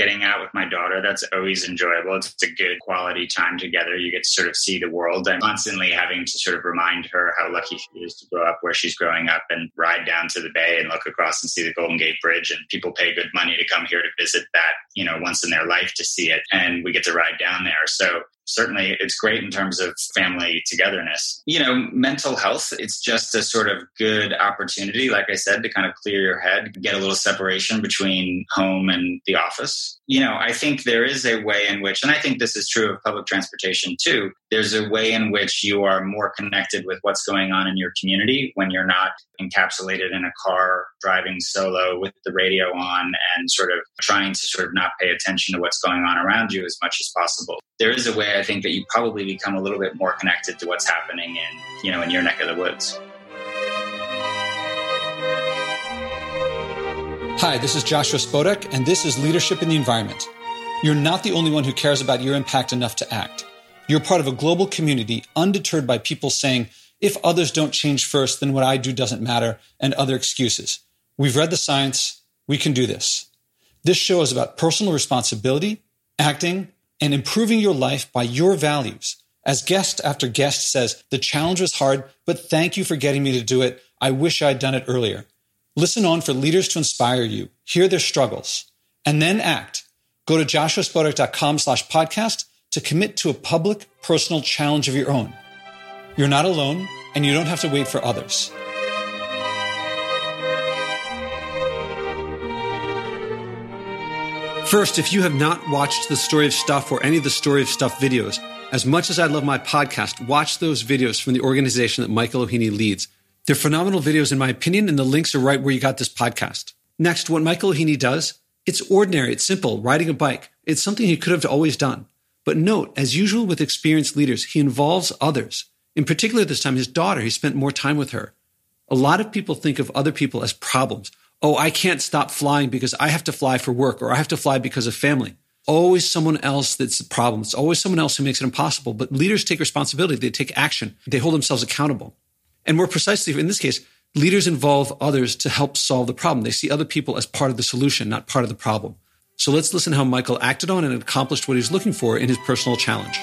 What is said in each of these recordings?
getting out with my daughter. That's always enjoyable. It's a good quality time together. You get to sort of see the world. I'm constantly having to sort of remind her how lucky she is to grow up where she's growing up and ride down to the bay and look across and see the Golden Gate Bridge. And people pay good money to come here to visit that, you know, once in their life to see it. And we get to ride down there. So certainly it's great in terms of family togetherness. You know, mental health, it's just a sort of good opportunity, like I said, to kind of clear your head, get a little separation between home and the office. You know, I think there is a way in which, and I think this is true of public transportation too, there's a way in which you are more connected with what's going on in your community when you're not encapsulated in a car driving solo with the radio on and sort of trying to sort of not pay attention to what's going on around you as much as possible. There is a way I think that you probably become a little bit more connected to what's happening in, you know, in your neck of the woods. Hi, this is Joshua Spodek, and this is Leadership in the Environment. You're not the only one who cares about your impact enough to act. You're part of a global community undeterred by people saying, if others don't change first, then what I do doesn't matter, and other excuses. We've read the science. We can do this. This show is about personal responsibility, acting, and improving your life by your values. As guest after guest says, the challenge was hard, but thank you for getting me to do it. I wish I'd done it earlier. Listen on for leaders to inspire you, hear their struggles, and then act. Go to joshuaspodek.com slash podcast to commit to a public, personal challenge of your own. You're not alone, and you don't have to wait for others. First, if you have not watched the Story of Stuff or any of the Story of Stuff videos, as much as I love my podcast, watch those videos from the organization that Michael O'Heaney leads. They're phenomenal videos, in my opinion, and the links are right where you got this podcast. Next, what Michael O'Heaney does, it's ordinary, it's simple, riding a bike. It's something he could have always done. But note, as usual with experienced leaders, he involves others. In particular, this time, his daughter, he spent more time with her. A lot of people think of other people as problems oh, I can't stop flying because I have to fly for work or I have to fly because of family. Always someone else that's the problem. It's always someone else who makes it impossible. But leaders take responsibility. They take action. They hold themselves accountable. And more precisely, in this case, leaders involve others to help solve the problem. They see other people as part of the solution, not part of the problem. So let's listen how Michael acted on and accomplished what he was looking for in his personal challenge.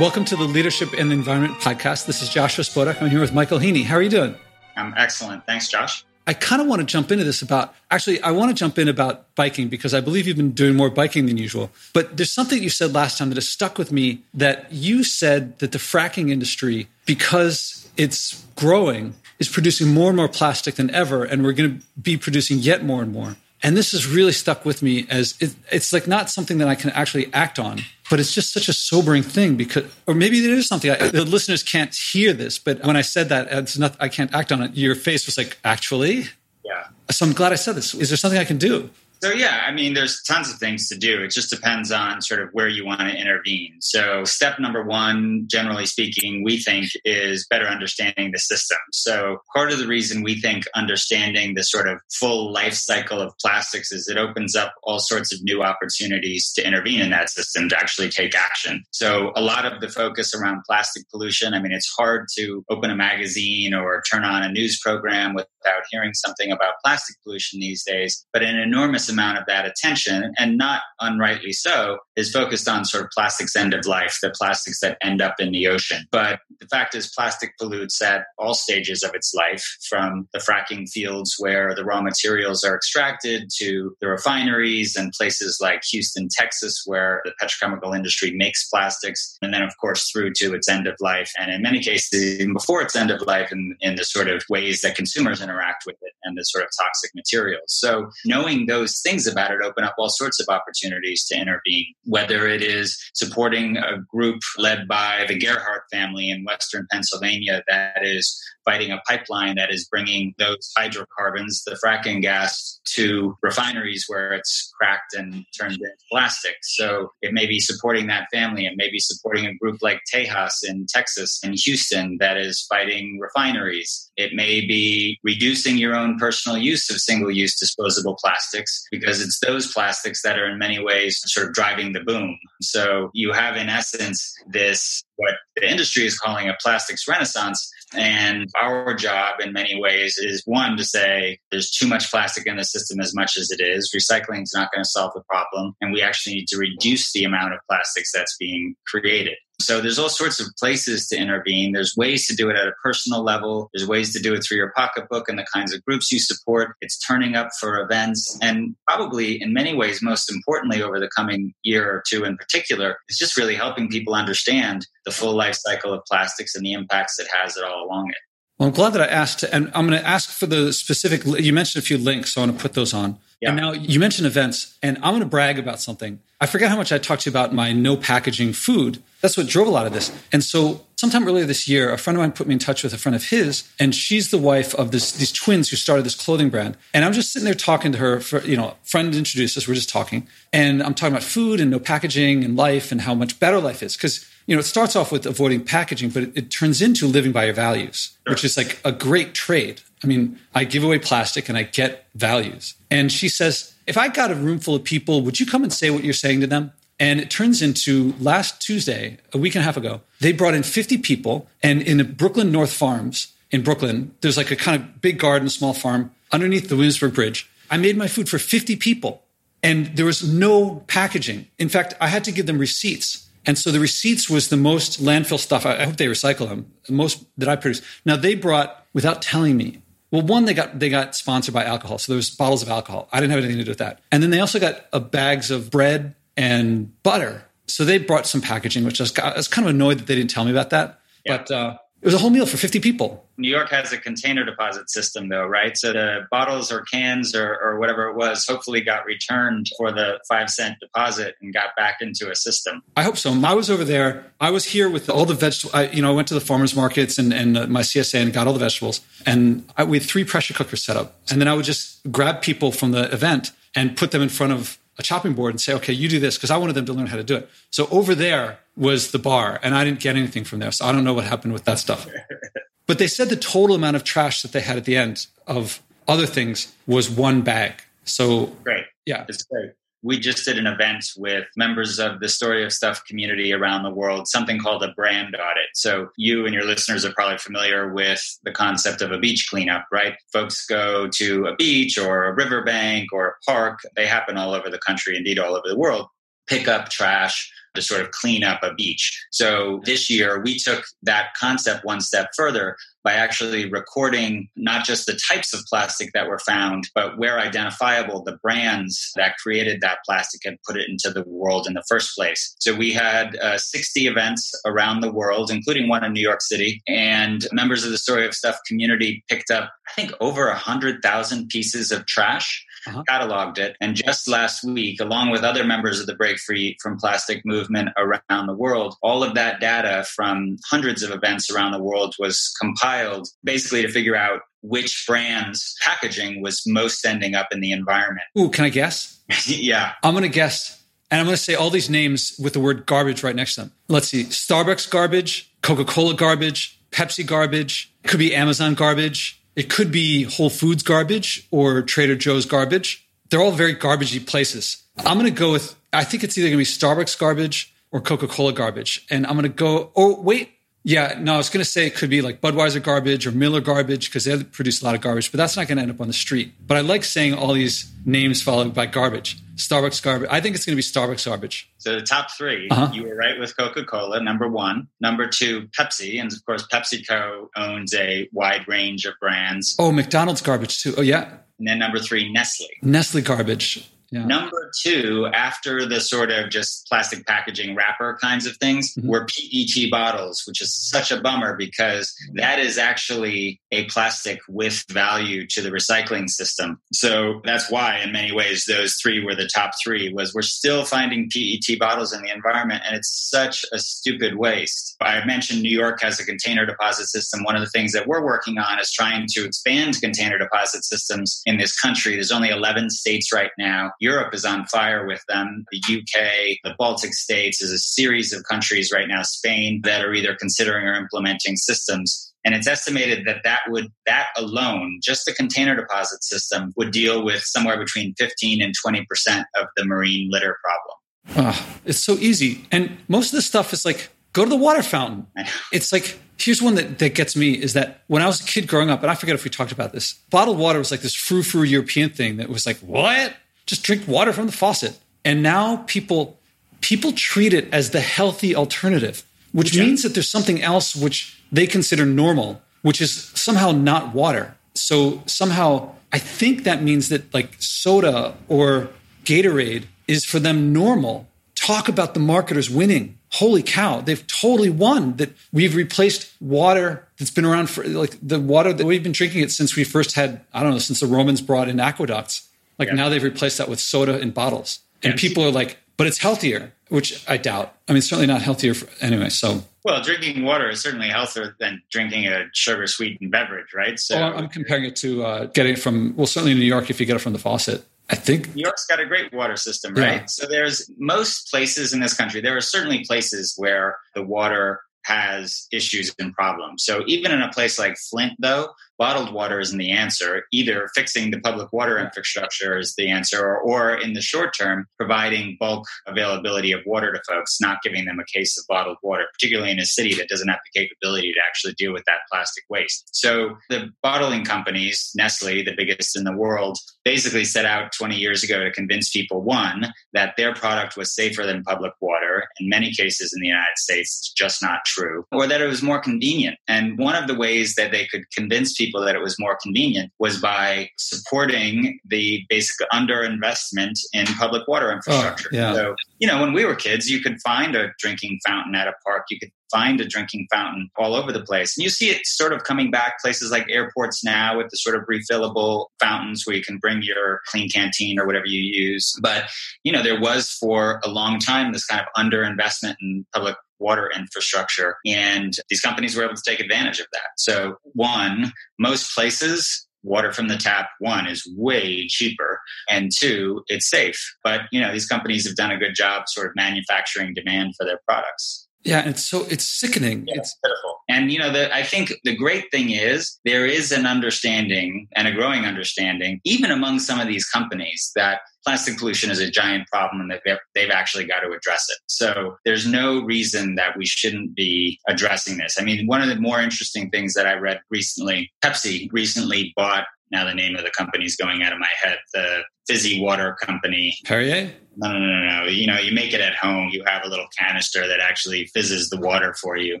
Welcome to the Leadership and the Environment podcast. This is Joshua Spodek. I'm here with Michael Heaney. How are you doing? I'm excellent. Thanks, Josh. I kind of want to jump into this about, actually, I want to jump in about biking because I believe you've been doing more biking than usual. But there's something you said last time that has stuck with me that you said that the fracking industry, because it's growing, is producing more and more plastic than ever. And we're going to be producing yet more and more. And this has really stuck with me as it, it's like not something that I can actually act on, but it's just such a sobering thing because, or maybe there is something I, the listeners can't hear this, but when I said that, uh, it's not, I can't act on it. Your face was like, actually? Yeah. So I'm glad I said this. Is there something I can do? So yeah, I mean, there's tons of things to do. It just depends on sort of where you want to intervene. So step number one, generally speaking, we think is better understanding the system. So part of the reason we think understanding the sort of full life cycle of plastics is it opens up all sorts of new opportunities to intervene in that system to actually take action. So a lot of the focus around plastic pollution, I mean, it's hard to open a magazine or turn on a news program without hearing something about plastic pollution these days, but an enormous amount of that attention, and not unrightly so, is focused on sort of plastics end of life, the plastics that end up in the ocean. But the fact is, plastic pollutes at all stages of its life, from the fracking fields where the raw materials are extracted to the refineries and places like Houston, Texas, where the petrochemical industry makes plastics, and then, of course, through to its end of life. And in many cases, even before its end of life, in, in the sort of ways that consumers interact with it and the sort of toxic materials. So, knowing those things about it open up all sorts of opportunities to intervene, whether it is supporting a group led by the Gerhardt family in Western Pennsylvania that is fighting a pipeline that is bringing those hydrocarbons, the fracking gas, to refineries where it's cracked and turned into plastic. So it may be supporting that family. It may be supporting a group like Tejas in Texas and Houston that is fighting refineries. It may be reducing your own personal use of single use disposable plastics because it's those plastics that are in many ways sort of driving the boom. So you have, in essence, this what the industry is calling a plastics renaissance And our job in many ways is one to say there's too much plastic in the system as much as it is. Recycling is not going to solve the problem. And we actually need to reduce the amount of plastics that's being created. So there's all sorts of places to intervene. There's ways to do it at a personal level. There's ways to do it through your pocketbook and the kinds of groups you support. It's turning up for events. And probably in many ways, most importantly, over the coming year or two in particular, it's just really helping people understand the full life cycle of plastics and the impacts it has it all along it. Well, I'm glad that I asked, and I'm going to ask for the specific. You mentioned a few links, so I want to put those on. Yeah. And now you mentioned events, and I'm going to brag about something. I forget how much I talked to you about my no packaging food. That's what drove a lot of this. And so, sometime earlier this year, a friend of mine put me in touch with a friend of his, and she's the wife of this, these twins who started this clothing brand. And I'm just sitting there talking to her. For, you know, friend introduced us. We're just talking, and I'm talking about food and no packaging and life and how much better life is because you know, it starts off with avoiding packaging, but it, it turns into living by your values, sure. which is like a great trade. I mean, I give away plastic and I get values. And she says, if I got a room full of people, would you come and say what you're saying to them? And it turns into last Tuesday, a week and a half ago, they brought in 50 people. And in Brooklyn North Farms in Brooklyn, there's like a kind of big garden, small farm underneath the Williamsburg Bridge. I made my food for 50 people and there was no packaging. In fact, I had to give them receipts and so the receipts was the most landfill stuff. I hope they recycle them. The most that I produced. Now they brought without telling me. Well, one they got they got sponsored by alcohol, so there was bottles of alcohol. I didn't have anything to do with that. And then they also got uh, bags of bread and butter. So they brought some packaging, which I was, I was kind of annoyed that they didn't tell me about that. Yeah. But uh, it was a whole meal for 50 people. New York has a container deposit system, though, right? So the bottles or cans or, or whatever it was hopefully got returned for the five cent deposit and got back into a system. I hope so. I was over there. I was here with all the vegetables. You know, I went to the farmers markets and, and uh, my CSA and got all the vegetables. And I, we had three pressure cookers set up. And then I would just grab people from the event and put them in front of a chopping board and say, okay, you do this, because I wanted them to learn how to do it. So over there was the bar, and I didn't get anything from there. So I don't know what happened with that stuff. but they said the total amount of trash that they had at the end of other things was one bag. So great. Yeah. It's great we just did an event with members of the Story of Stuff community around the world, something called a brand audit. So, you and your listeners are probably familiar with the concept of a beach cleanup, right? Folks go to a beach or a riverbank or a park. They happen all over the country, indeed, all over the world. Pick up trash, to sort of clean up a beach. So this year we took that concept one step further by actually recording not just the types of plastic that were found, but where identifiable the brands that created that plastic and put it into the world in the first place. So we had uh, 60 events around the world, including one in New York City, and members of the Story of Stuff community picked up, I think, over 100,000 pieces of trash uh-huh. cataloged it. And just last week, along with other members of the Break Free from Plastic movement around the world, all of that data from hundreds of events around the world was compiled basically to figure out which brand's packaging was most ending up in the environment. Ooh, can I guess? yeah. I'm going to guess. And I'm going to say all these names with the word garbage right next to them. Let's see Starbucks garbage, Coca Cola garbage, Pepsi garbage, could be Amazon garbage, it could be Whole Foods garbage or Trader Joe's garbage. They're all very garbagey places. I'm going to go with, I think it's either going to be Starbucks garbage or Coca Cola garbage. And I'm going to go, oh, wait. Yeah, no, I was going to say it could be like Budweiser garbage or Miller garbage because they produce a lot of garbage, but that's not going to end up on the street. But I like saying all these names followed by garbage. Starbucks garbage. I think it's going to be Starbucks garbage. So the top 3 uh-huh. you were right with Coca Cola, number one. Number two, Pepsi. And of course, PepsiCo owns a wide range of brands. Oh, McDonald's garbage too. Oh, yeah. And then number three, Nestle. Nestle garbage. Yeah. Number two, after the sort of just plastic packaging wrapper kinds of things, mm-hmm. were PET bottles, which is such a bummer because that is actually a plastic with value to the recycling system. So that's why, in many ways, those three were the top three. Was we're still finding PET bottles in the environment, and it's such a stupid waste. I mentioned New York has a container deposit system. One of the things that we're working on is trying to expand container deposit systems in this country. There's only 11 states right now. Europe is on fire with them. The UK, the Baltic states, is a series of countries right now, Spain, that are either considering or implementing systems. And it's estimated that that would, that alone, just the container deposit system would deal with somewhere between 15 and 20% of the marine litter problem. Oh, it's so easy. And most of the stuff is like, go to the water fountain. It's like Here's one that, that gets me is that when I was a kid growing up, and I forget if we talked about this, bottled water was like this frou frou European thing that was like, what? Just drink water from the faucet. And now people people treat it as the healthy alternative, which means that there's something else which they consider normal, which is somehow not water. So somehow I think that means that like soda or Gatorade is for them normal. Talk about the marketers winning holy cow, they've totally won that we've replaced water that's been around for like the water that we've been drinking it since we first had, I don't know, since the Romans brought in aqueducts. Like now they've replaced that with soda in bottles. And yes. people are like, but it's healthier, which I doubt. I mean, certainly not healthier for, anyway. So, well, drinking water is certainly healthier than drinking a sugar sweetened beverage, right? So, well, I'm comparing it to uh, getting it from, well, certainly in New York, if you get it from the faucet. I think New York's got a great water system, right? Yeah. So there's most places in this country, there are certainly places where the water has issues and problems. So even in a place like Flint, though, bottled water isn't the answer. Either fixing the public water infrastructure is the answer, or, or in the short term, providing bulk availability of water to folks, not giving them a case of bottled water, particularly in a city that doesn't have the capability to actually deal with that plastic waste. So the bottling companies, Nestle, the biggest in the world, basically set out 20 years ago to convince people one, that their product was safer than public water. In many cases in the United States, it's just not true, or that it was more convenient. And one of the ways that they could convince people people that it was more convenient was by supporting the basic underinvestment in public water oh, infrastructure. Oh, yeah. So, you know, when we were kids, you could find a drinking fountain at a park. You could find a drinking fountain all over the place. And you see it sort of coming back places like airports now with the sort of refillable fountains where you can bring your clean canteen or whatever you use. But, you know, there was for a long time this kind of underinvestment in public water infrastructure. And these companies were able to take advantage of that. So, one, most places water from the tap one is way cheaper and two it's safe but you know these companies have done a good job sort of manufacturing demand for their products yeah, it's so it's sickening. Yeah, it's pitiful. And you know, the, I think the great thing is there is an understanding and a growing understanding, even among some of these companies, that plastic pollution is a giant problem and that they've, they've actually got to address it. So there's no reason that we shouldn't be addressing this. I mean, one of the more interesting things that I read recently, Pepsi recently bought now the name of the company is going out of my head. The fizzy water company. Perrier? No, no, no, no. You know, you make it at home. You have a little canister that actually fizzes the water for you.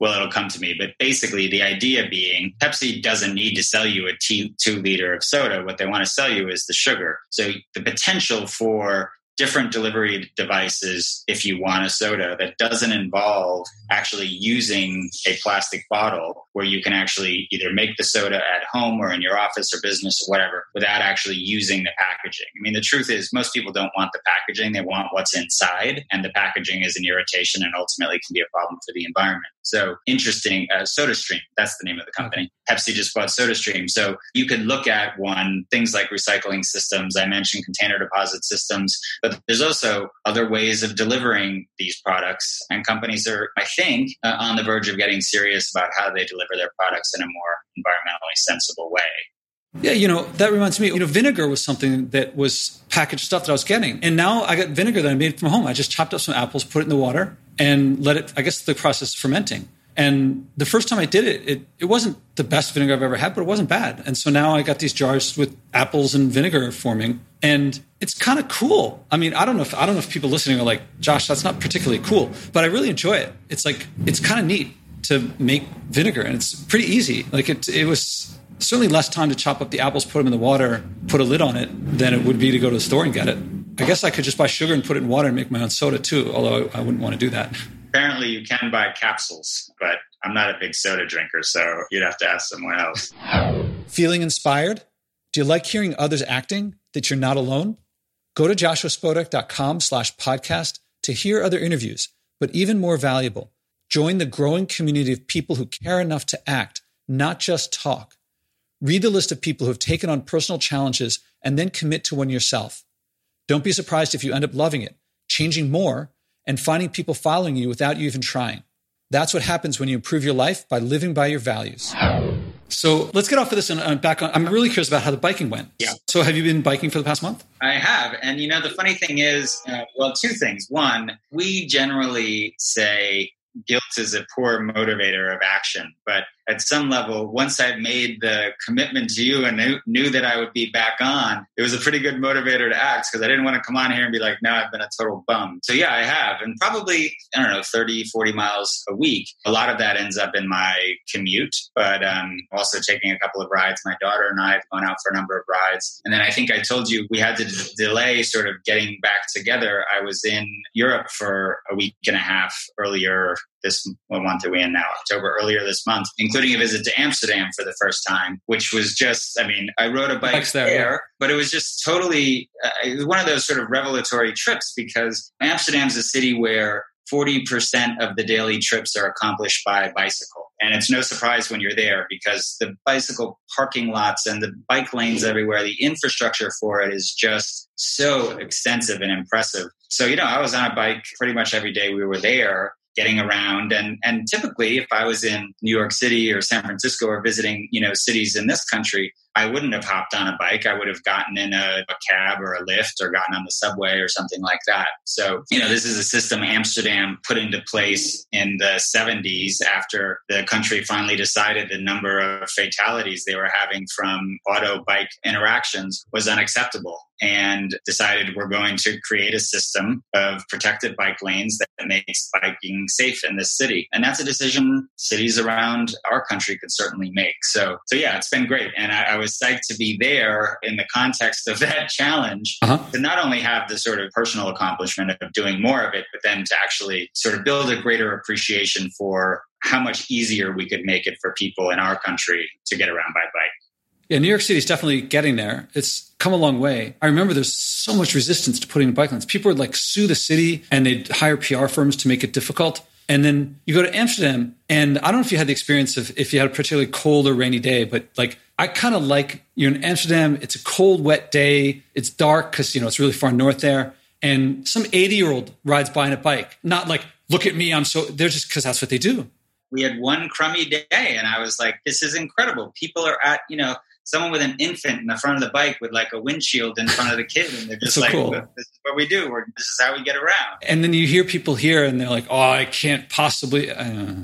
Well, it'll come to me. But basically, the idea being Pepsi doesn't need to sell you a two liter of soda. What they want to sell you is the sugar. So the potential for different delivery devices if you want a soda that doesn't involve actually using a plastic bottle where you can actually either make the soda at home or in your office or business or whatever without actually using the packaging. I mean, the truth is, most people don't want the packaging, they want what's inside, and the packaging is an irritation and ultimately can be a problem for the environment. So interesting. Uh, SodaStream, that's the name of the company. Pepsi just bought SodaStream. So you could look at one, things like recycling systems. I mentioned container deposit systems, but there's also other ways of delivering these products. And companies are, I think, uh, on the verge of getting serious about how they deliver their products in a more environmentally sensible way. Yeah, you know, that reminds me, you know, vinegar was something that was packaged stuff that I was getting. And now I got vinegar that I made from home. I just chopped up some apples, put it in the water, and let it, I guess the process fermenting. And the first time I did it, it, it wasn't the best vinegar I've ever had, but it wasn't bad. And so now I got these jars with apples and vinegar forming, and it's kind of cool. I mean, I don't know if I don't know if people listening are like, Josh, that's not particularly cool, but I really enjoy it. It's like it's kind of neat to make vinegar, and it's pretty easy. Like it, it was certainly less time to chop up the apples, put them in the water, put a lid on it, than it would be to go to the store and get it. I guess I could just buy sugar and put it in water and make my own soda too, although I wouldn't want to do that. Apparently, you can buy capsules, but I'm not a big soda drinker, so you'd have to ask someone else. Feeling inspired? Do you like hearing others acting that you're not alone? Go to joshuaspodek.com slash podcast to hear other interviews, but even more valuable, join the growing community of people who care enough to act, not just talk. Read the list of people who have taken on personal challenges and then commit to one yourself. Don't be surprised if you end up loving it, changing more, and finding people following you without you even trying. That's what happens when you improve your life by living by your values. So let's get off of this and uh, back on. I'm really curious about how the biking went. Yeah. So have you been biking for the past month? I have. And you know, the funny thing is, uh, well, two things. One, we generally say guilt is a poor motivator of action. But at some level, once I made the commitment to you and knew, knew that I would be back on, it was a pretty good motivator to act because I didn't want to come on here and be like, no, I've been a total bum. So yeah, I have. And probably, I don't know, 30, 40 miles a week. A lot of that ends up in my commute, but um, also taking a couple of rides. My daughter and I have gone out for a number of rides. And then I think I told you we had to d- delay sort of getting back together. I was in Europe for a week and a half earlier this month are we in now october earlier this month including a visit to amsterdam for the first time which was just i mean i rode a bike there, there yeah. but it was just totally uh, it was one of those sort of revelatory trips because amsterdam's a city where 40% of the daily trips are accomplished by bicycle. And it's no surprise when you're there because the bicycle parking lots and the bike lanes everywhere, the infrastructure for it is just so extensive and impressive. So, you know, I was on a bike pretty much every day we were there getting around. And and typically if i was in new york city or san francisco or visiting you know cities in this country I wouldn't have hopped on a bike. I would have gotten in a, a, cab or a lift or gotten on the subway or something like that. So, you know, this is a system Amsterdam put into place in the 70s after the country finally decided the number of fatalities they were having from auto bike interactions was unacceptable and decided we're going to create a system of protected bike lanes that makes biking safe in this city. And that's a decision cities around our country could certainly make. So, so yeah, it's been great. And I, I was was psyched to be there in the context of that challenge uh-huh. to not only have the sort of personal accomplishment of doing more of it, but then to actually sort of build a greater appreciation for how much easier we could make it for people in our country to get around by bike. Yeah, New York City is definitely getting there. It's come a long way. I remember there's so much resistance to putting bike lanes. People would like sue the city and they'd hire PR firms to make it difficult. And then you go to Amsterdam, and I don't know if you had the experience of if you had a particularly cold or rainy day, but like I kind of like you're in Amsterdam. It's a cold, wet day. It's dark because you know it's really far north there. And some 80 year old rides by on a bike, not like look at me, I'm so. They're just because that's what they do. We had one crummy day, and I was like, this is incredible. People are at you know someone with an infant in the front of the bike with like a windshield in front of the kid, and they're just so like, cool. "This is what we do. We're, this is how we get around." And then you hear people here, and they're like, "Oh, I can't possibly." Uh,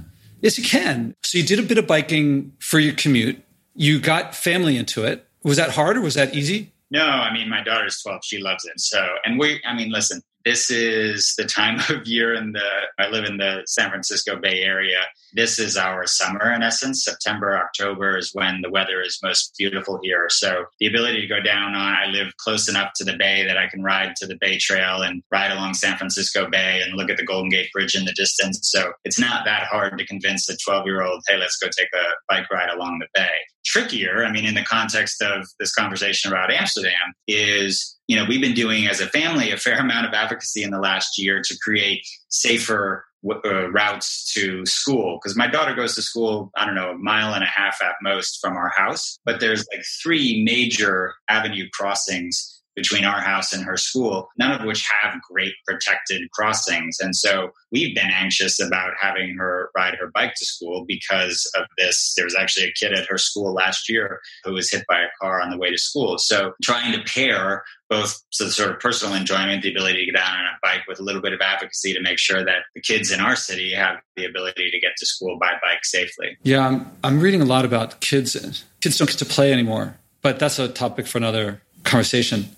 yes, you can. So you did a bit of biking for your commute you got family into it. Was that hard or was that easy? No, I mean, my daughter's 12. She loves it. So, and we, I mean, listen, this is the time of year in the, I live in the San Francisco Bay Area this is our summer in essence. September, October is when the weather is most beautiful here. So the ability to go down on, I live close enough to the bay that I can ride to the Bay Trail and ride along San Francisco Bay and look at the Golden Gate Bridge in the distance. So it's not that hard to convince a 12 year old, hey, let's go take a bike ride along the bay. Trickier, I mean, in the context of this conversation about Amsterdam, is you know, we've been doing as a family a fair amount of advocacy in the last year to create safer uh, routes to school. Because my daughter goes to school i don't know a mile and a half at most from our house but there's like three major avenue crossings between our house and her school, none of which have great protected crossings. And so we've been anxious about having her ride her bike to school because of this. There was actually a kid at her school last year who was hit by a car on the way to school. So trying to pair both the sort of personal enjoyment, the ability to get down on a bike with a little bit of advocacy to make sure that the kids in our city have the ability to get to school by bike safely. Yeah, I'm, I'm reading a lot about kids. Kids don't get to play anymore, but that's a topic for another conversation.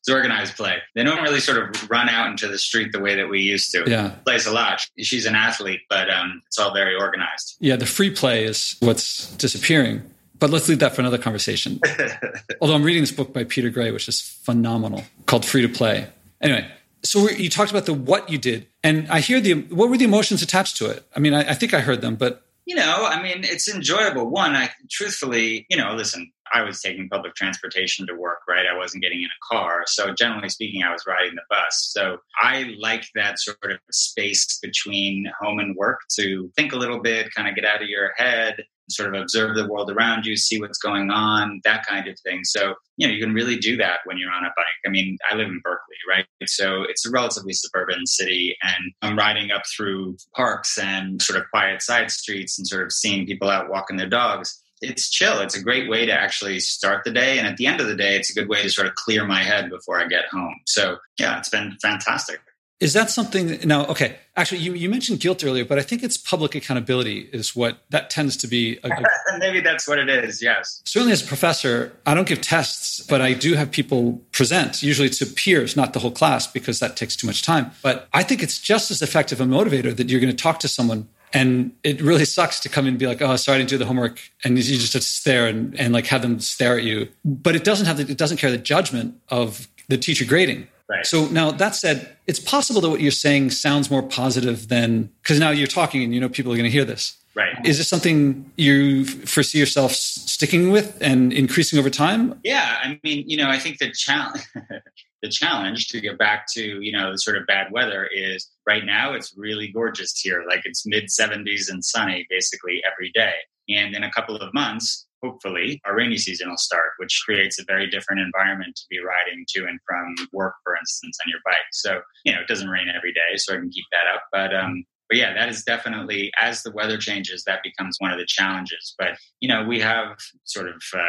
It's organized play. They don't really sort of run out into the street the way that we used to. Yeah, plays a lot. She's an athlete, but um, it's all very organized. Yeah, the free play is what's disappearing. But let's leave that for another conversation. Although I'm reading this book by Peter Gray, which is phenomenal, called Free to Play. Anyway, so you talked about the what you did, and I hear the what were the emotions attached to it. I mean, I, I think I heard them, but you know, I mean, it's enjoyable. One, I truthfully, you know, listen, I was taking public transportation to work, right? I wasn't getting in a car. So, generally speaking, I was riding the bus. So, I like that sort of space between home and work to think a little bit, kind of get out of your head, sort of observe the world around you, see what's going on, that kind of thing. So, you know, you can really do that when you're on a bike. I mean, I live in Berkeley, right? So it's a relatively suburban city, and I'm riding up through parks and sort of quiet side streets and sort of seeing people out walking their dogs. It's chill. It's a great way to actually start the day. And at the end of the day, it's a good way to sort of clear my head before I get home. So, yeah, it's been fantastic. Is that something now? Okay, actually, you, you mentioned guilt earlier, but I think it's public accountability is what that tends to be. A, a, Maybe that's what it is. Yes. Certainly, as a professor, I don't give tests, but I do have people present, usually to peers, not the whole class, because that takes too much time. But I think it's just as effective a motivator that you're going to talk to someone and it really sucks to come in and be like, oh, sorry, I didn't do the homework. And you just have to stare and, and like have them stare at you. But it doesn't have the, it doesn't care the judgment of the teacher grading. Right. So now that said, it's possible that what you're saying sounds more positive than because now you're talking and you know people are going to hear this. Right. Is this something you foresee yourself sticking with and increasing over time? Yeah, I mean, you know, I think the challenge the challenge to get back to you know the sort of bad weather is right now it's really gorgeous here like it's mid 70s and sunny basically every day. And in a couple of months hopefully our rainy season will start which creates a very different environment to be riding to and from work for instance on your bike. So you know it doesn't rain every day so i can keep that up. But um but yeah, that is definitely as the weather changes, that becomes one of the challenges. But you know, we have sort of uh,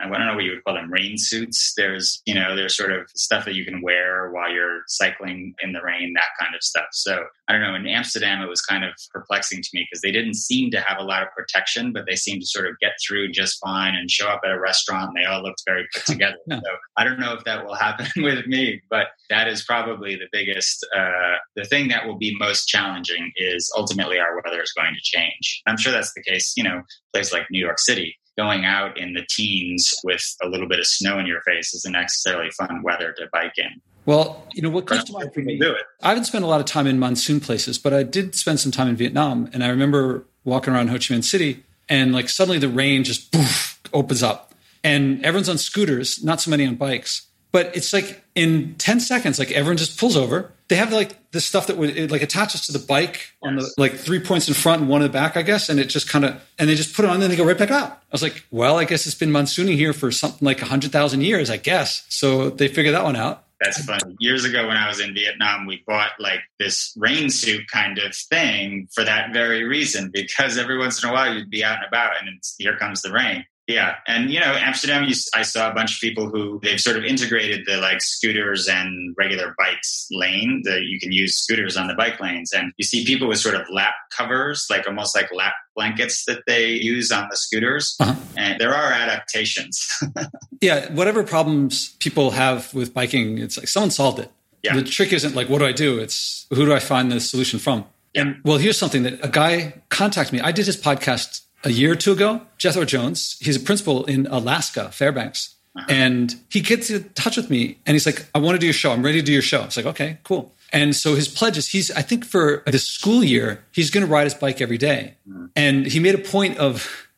I don't know what you would call them rain suits. There's you know there's sort of stuff that you can wear while you're cycling in the rain, that kind of stuff. So I don't know. In Amsterdam, it was kind of perplexing to me because they didn't seem to have a lot of protection, but they seemed to sort of get through just fine and show up at a restaurant. and They all looked very put together. So I don't know if that will happen with me, but that is probably the biggest, uh, the thing that will be most challenging is ultimately our weather is going to change. I'm sure that's the case, you know, place like New York City. Going out in the teens with a little bit of snow in your face isn't necessarily fun weather to bike in. Well, you know what comes to mind for me. I haven't spent a lot of time in monsoon places, but I did spend some time in Vietnam, and I remember walking around Ho Chi Minh City, and like suddenly the rain just poof, opens up, and everyone's on scooters, not so many on bikes, but it's like in 10 seconds like everyone just pulls over. They have like the stuff that would it like attaches to the bike on the like three points in front and one in the back i guess and it just kind of and they just put it on and then they go right back out. I was like well i guess it's been monsooning here for something like 100000 years i guess. So they figured that one out. That's funny. Years ago, when I was in Vietnam, we bought like this rain suit kind of thing for that very reason, because every once in a while you'd be out and about and here comes the rain. Yeah, and you know, Amsterdam, you, I saw a bunch of people who they've sort of integrated the like scooters and regular bikes lane. That you can use scooters on the bike lanes, and you see people with sort of lap covers, like almost like lap blankets that they use on the scooters. Uh-huh. And there are adaptations. yeah, whatever problems people have with biking, it's like someone solved it. Yeah. The trick isn't like, what do I do? It's who do I find the solution from? Yeah. And well, here's something that a guy contacted me. I did his podcast a year or two ago, Jethro Jones, he's a principal in Alaska, Fairbanks. Uh-huh. And he gets in touch with me and he's like, I want to do your show. I'm ready to do your show. It's like, okay, cool. And so his pledges, he's, I think for the school year, he's going to ride his bike every day. Mm-hmm. And he made a point of,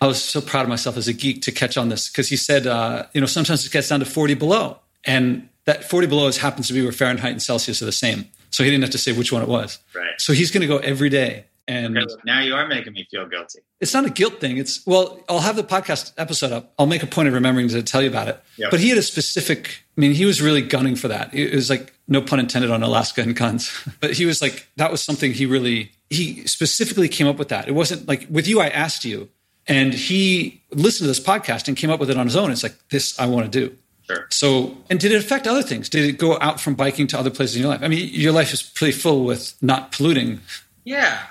I was so proud of myself as a geek to catch on this because he said, uh, you know, sometimes it gets down to 40 below. And that 40 below is, happens to be where Fahrenheit and Celsius are the same. So he didn't have to say which one it was. Right. So he's going to go every day. And okay, now you are making me feel guilty. It's not a guilt thing. It's well, I'll have the podcast episode up. I'll make a point of remembering to tell you about it. Yep. But he had a specific. I mean, he was really gunning for that. It was like no pun intended on Alaska and guns. but he was like that was something he really he specifically came up with that. It wasn't like with you. I asked you, and he listened to this podcast and came up with it on his own. It's like this I want to do. Sure. So, and did it affect other things? Did it go out from biking to other places in your life? I mean, your life is pretty full with not polluting. Yeah,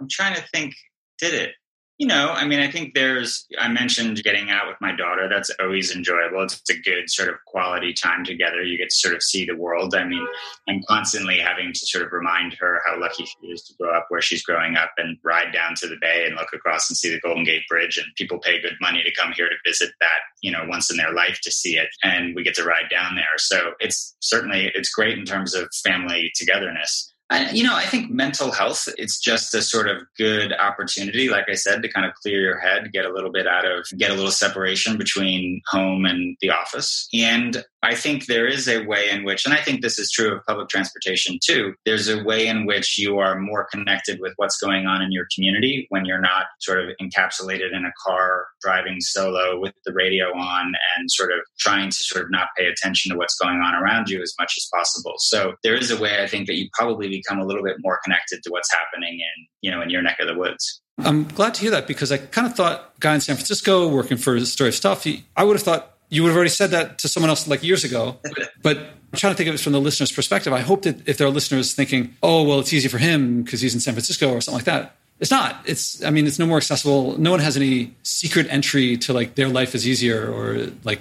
I'm trying to think, did it? You know, I mean, I think there's, I mentioned getting out with my daughter. That's always enjoyable. It's a good sort of quality time together. You get to sort of see the world. I mean, I'm constantly having to sort of remind her how lucky she is to grow up where she's growing up and ride down to the bay and look across and see the Golden Gate Bridge. And people pay good money to come here to visit that, you know, once in their life to see it. And we get to ride down there. So it's certainly, it's great in terms of family togetherness. I, you know, I think mental health, it's just a sort of good opportunity, like I said, to kind of clear your head, get a little bit out of, get a little separation between home and the office. And I think there is a way in which, and I think this is true of public transportation too, there's a way in which you are more connected with what's going on in your community when you're not sort of encapsulated in a car driving solo with the radio on and sort of trying to sort of not pay attention to what's going on around you as much as possible. So there is a way I think that you probably become a little bit more connected to what's happening in, you know, in your neck of the woods. I'm glad to hear that because I kind of thought guy in San Francisco working for the story of stuff, he, I would have thought you would have already said that to someone else like years ago. But I'm trying to think of it from the listener's perspective. I hope that if there are listeners thinking, oh, well, it's easy for him because he's in San Francisco or something like that. It's not. It's, I mean, it's no more accessible. No one has any secret entry to like their life is easier or like,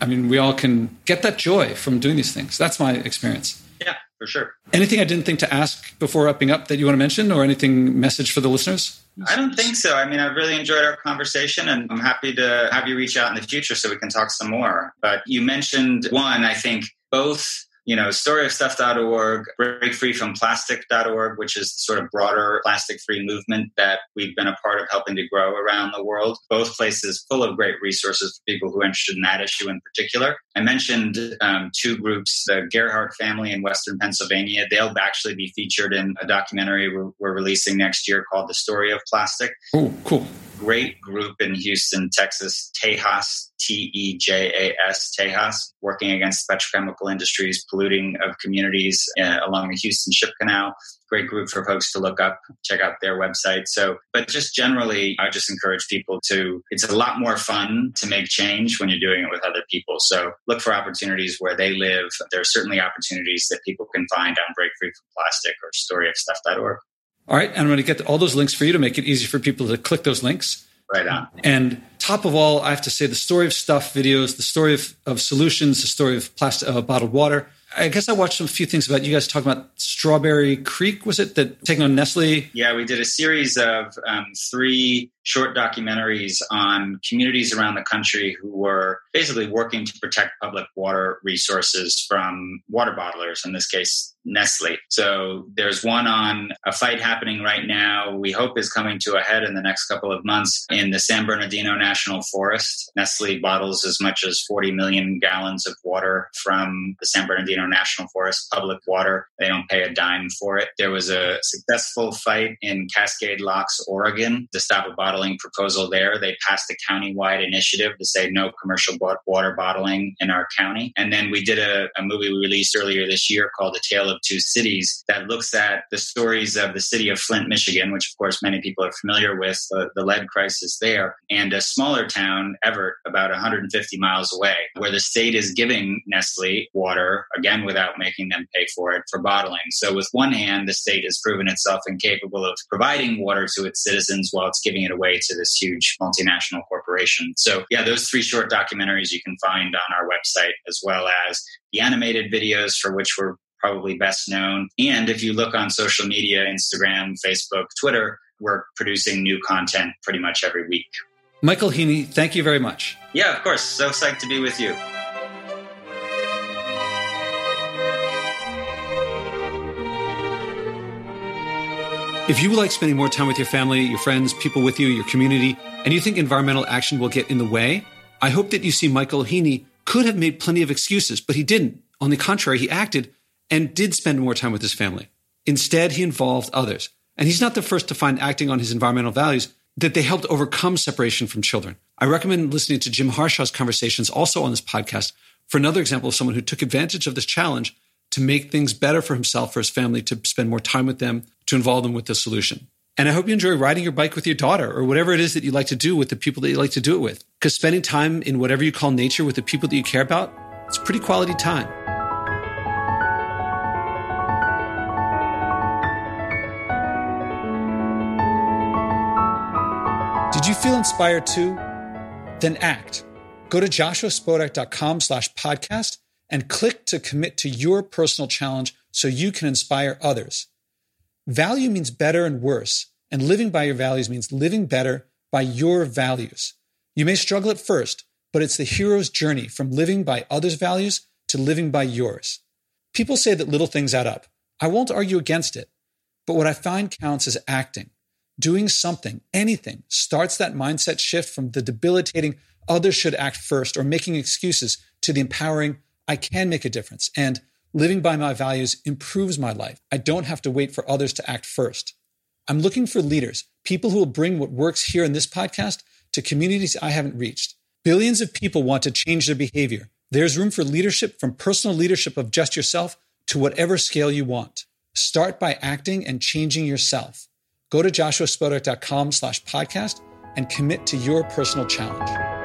I mean, we all can get that joy from doing these things. That's my experience. For sure. Anything I didn't think to ask before wrapping up that you want to mention or anything message for the listeners? I don't think so. I mean, I've really enjoyed our conversation and I'm happy to have you reach out in the future so we can talk some more. But you mentioned one, I think both you know, storyofstuff.org, breakfreefromplastic.org, which is sort of broader plastic free movement that we've been a part of helping to grow around the world. Both places full of great resources for people who are interested in that issue in particular. I mentioned um, two groups, the Gerhardt family in Western Pennsylvania. They'll actually be featured in a documentary we're, we're releasing next year called The Story of Plastic. Oh, cool great group in Houston, Texas, Tejas, T E J A S, Tejas, working against petrochemical industries, polluting of communities uh, along the Houston Ship Canal. Great group for folks to look up, check out their website. So, but just generally, I just encourage people to, it's a lot more fun to make change when you're doing it with other people. So look for opportunities where they live. There are certainly opportunities that people can find on Break Free from Plastic or storyofstuff.org. All right. And I'm going to get all those links for you to make it easy for people to click those links. Right on. And top of all, I have to say the story of stuff videos, the story of, of solutions, the story of plastic, uh, bottled water. I guess I watched a few things about you guys talking about Strawberry Creek. Was it that taking on Nestle? Yeah, we did a series of um, three short documentaries on communities around the country who were basically working to protect public water resources from water bottlers, in this case, Nestle. So there's one on a fight happening right now, we hope is coming to a head in the next couple of months in the San Bernardino National Forest. Nestle bottles as much as 40 million gallons of water from the San Bernardino National Forest, public water. They don't pay a dime for it. There was a successful fight in Cascade Locks, Oregon, to stop a bottle bottling proposal there. They passed a county-wide initiative to say no commercial water bottling in our county. And then we did a, a movie we released earlier this year called The Tale of Two Cities that looks at the stories of the city of Flint, Michigan, which of course many people are familiar with, the, the lead crisis there, and a smaller town, Evart, about 150 miles away, where the state is giving Nestle water, again, without making them pay for it, for bottling. So with one hand, the state has proven itself incapable of providing water to its citizens while it's giving it away way to this huge multinational corporation. So, yeah, those three short documentaries you can find on our website, as well as the animated videos for which we're probably best known. And if you look on social media Instagram, Facebook, Twitter we're producing new content pretty much every week. Michael Heaney, thank you very much. Yeah, of course. So psyched to be with you. If you like spending more time with your family, your friends, people with you, your community, and you think environmental action will get in the way, I hope that you see Michael Heaney could have made plenty of excuses, but he didn't. On the contrary, he acted and did spend more time with his family. Instead, he involved others. And he's not the first to find acting on his environmental values that they helped overcome separation from children. I recommend listening to Jim Harshaw's conversations also on this podcast for another example of someone who took advantage of this challenge to make things better for himself, for his family, to spend more time with them, to involve them with the solution. And I hope you enjoy riding your bike with your daughter or whatever it is that you like to do with the people that you like to do it with. Because spending time in whatever you call nature with the people that you care about, it's pretty quality time. Did you feel inspired too? Then act. Go to joshuaspodek.com slash podcast and click to commit to your personal challenge so you can inspire others. Value means better and worse, and living by your values means living better by your values. You may struggle at first, but it's the hero's journey from living by others' values to living by yours. People say that little things add up. I won't argue against it, but what I find counts is acting. Doing something, anything, starts that mindset shift from the debilitating others should act first or making excuses to the empowering I can make a difference. And living by my values improves my life. I don't have to wait for others to act first. I'm looking for leaders, people who will bring what works here in this podcast to communities I haven't reached. Billions of people want to change their behavior. There's room for leadership from personal leadership of just yourself to whatever scale you want. Start by acting and changing yourself. Go to joshuaspodek.com slash podcast and commit to your personal challenge.